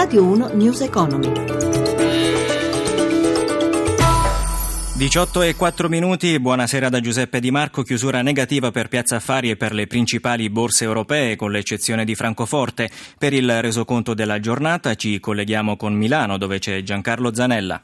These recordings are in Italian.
Radio 1 News Economy. 18 e 4 minuti, buonasera da Giuseppe Di Marco, chiusura negativa per Piazza Affari e per le principali borse europee, con l'eccezione di Francoforte. Per il resoconto della giornata ci colleghiamo con Milano, dove c'è Giancarlo Zanella.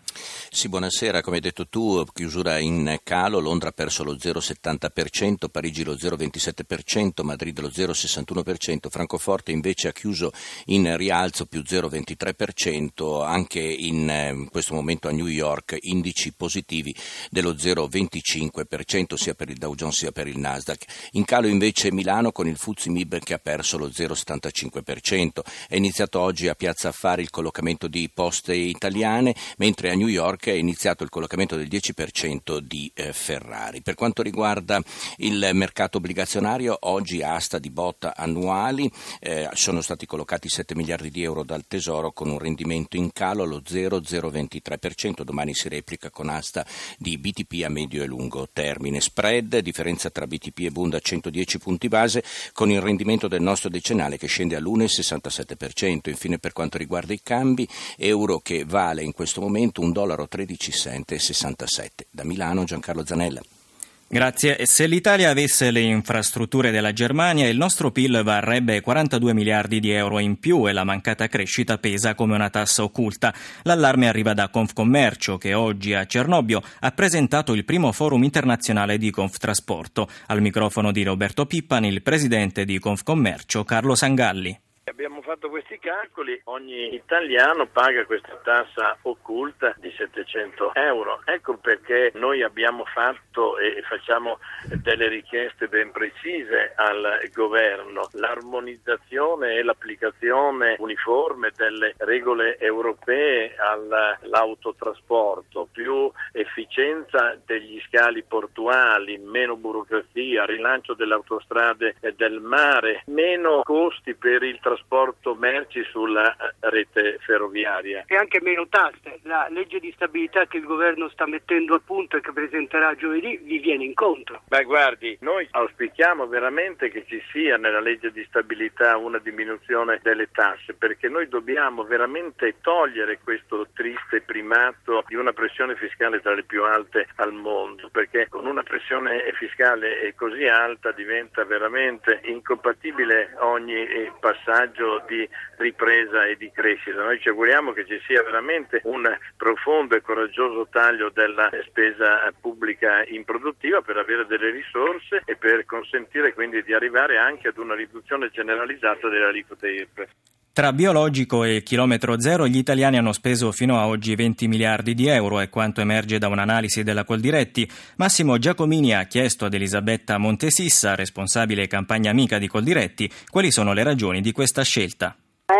Sì, buonasera, come hai detto tu, chiusura in calo, Londra ha perso lo 0,70%, Parigi lo 0,27%, Madrid lo 0,61%, Francoforte invece ha chiuso in rialzo più 0,23%, anche in eh, questo momento a New York indici positivi dello 0,25% sia per il Dow Jones sia per il Nasdaq. In calo invece Milano con il Fuzzi Mib che ha perso lo 0,75%. È iniziato oggi a Piazza Affari il collocamento di poste italiane, mentre a New York è iniziato il collocamento del 10% di eh, Ferrari. Per quanto riguarda il mercato obbligazionario, oggi asta di botta annuali eh, sono stati collocati 7 miliardi di euro dal Tesoro con un rendimento in calo allo 0,023%. Domani si replica con asta di BTP a medio e lungo termine. Spread, differenza tra BTP e Bund a 110 punti base, con il rendimento del nostro decennale che scende all'1,67%. Infine, per quanto riguarda i cambi, euro che vale in questo momento 1,13 dollaro 13 cent e 67. Da Milano Giancarlo Zanella. Grazie. Se l'Italia avesse le infrastrutture della Germania, il nostro PIL varrebbe 42 miliardi di euro in più e la mancata crescita pesa come una tassa occulta. L'allarme arriva da Confcommercio, che oggi a Cernobbio ha presentato il primo forum internazionale di Conftrasporto. Al microfono di Roberto Pippan, il presidente di Confcommercio, Carlo Sangalli. Fatto questi calcoli, ogni italiano paga questa tassa occulta di 700 euro. Ecco perché noi abbiamo fatto e facciamo delle richieste ben precise al governo. L'armonizzazione e l'applicazione uniforme delle regole europee all'autotrasporto, più efficienza degli scali portuali, meno burocrazia, rilancio delle autostrade e del mare, meno costi per il trasporto merci sulla rete ferroviaria. E anche meno tasse. La legge di stabilità che il governo sta mettendo a punto e che presenterà giovedì vi viene incontro. Beh, guardi, noi auspichiamo veramente che ci sia nella legge di stabilità una diminuzione delle tasse, perché noi dobbiamo veramente togliere questo triste primato di una pressione fiscale tra le più alte al mondo, perché con una pressione fiscale così alta diventa veramente incompatibile ogni passaggio passaggio di ripresa e di crescita. Noi ci auguriamo che ci sia veramente un profondo e coraggioso taglio della spesa pubblica improduttiva per avere delle risorse e per consentire quindi di arrivare anche ad una riduzione generalizzata delle aliquote IRPEF. Tra biologico e chilometro zero gli italiani hanno speso fino a oggi 20 miliardi di euro, è quanto emerge da un'analisi della Coldiretti. Massimo Giacomini ha chiesto ad Elisabetta Montesissa, responsabile campagna amica di Coldiretti, quali sono le ragioni di questa scelta. È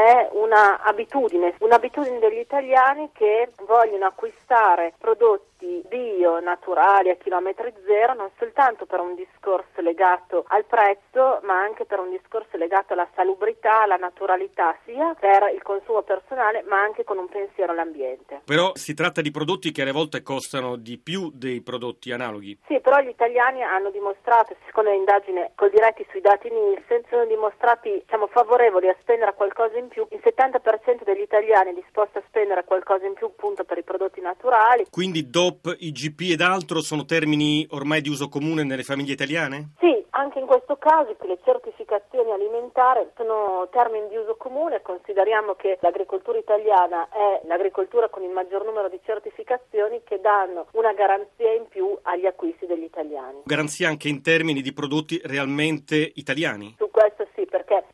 una abitudine, un'abitudine degli italiani che vogliono acquistare prodotti bio, naturali, a chilometri zero, non soltanto per un discorso legato al prezzo, ma anche per un discorso legato alla salubrità, alla naturalità, sia per il consumo personale, ma anche con un pensiero all'ambiente. Però si tratta di prodotti che alle volte costano di più dei prodotti analoghi. Sì, però gli italiani hanno dimostrato, secondo l'indagine col diretti sui dati Nielsen, sono dimostrati diciamo, favorevoli a spendere qualcosa in più. Il 70% degli italiani è disposto a spendere qualcosa in più appunto per i prodotti naturali. Quindi DOP, IGP ed altro sono termini ormai di uso comune nelle famiglie italiane? Sì, anche in questo caso le certificazioni alimentari sono termini di uso comune, consideriamo che l'agricoltura italiana è l'agricoltura con il maggior numero di certificazioni che danno una garanzia in più agli acquisti degli italiani. Garanzia anche in termini di prodotti realmente italiani? Su questo sì, perché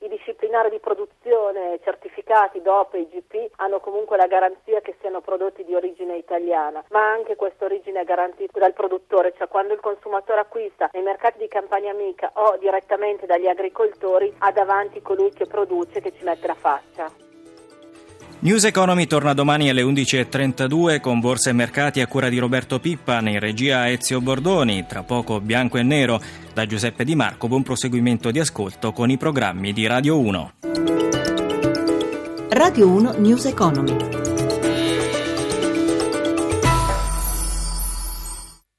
i disciplinari di produzione certificati DOP e IGP hanno comunque la garanzia che siano prodotti di origine italiana, ma anche questa origine è garantita dal produttore, cioè quando il consumatore acquista nei mercati di campagna amica o direttamente dagli agricoltori ha davanti colui che produce che ci mette la faccia. News Economy torna domani alle 11.32 con Borsa e Mercati a cura di Roberto Pippa, in regia Ezio Bordoni, tra poco Bianco e Nero da Giuseppe Di Marco, buon proseguimento di ascolto con i programmi di Radio 1. Radio 1 News Economy.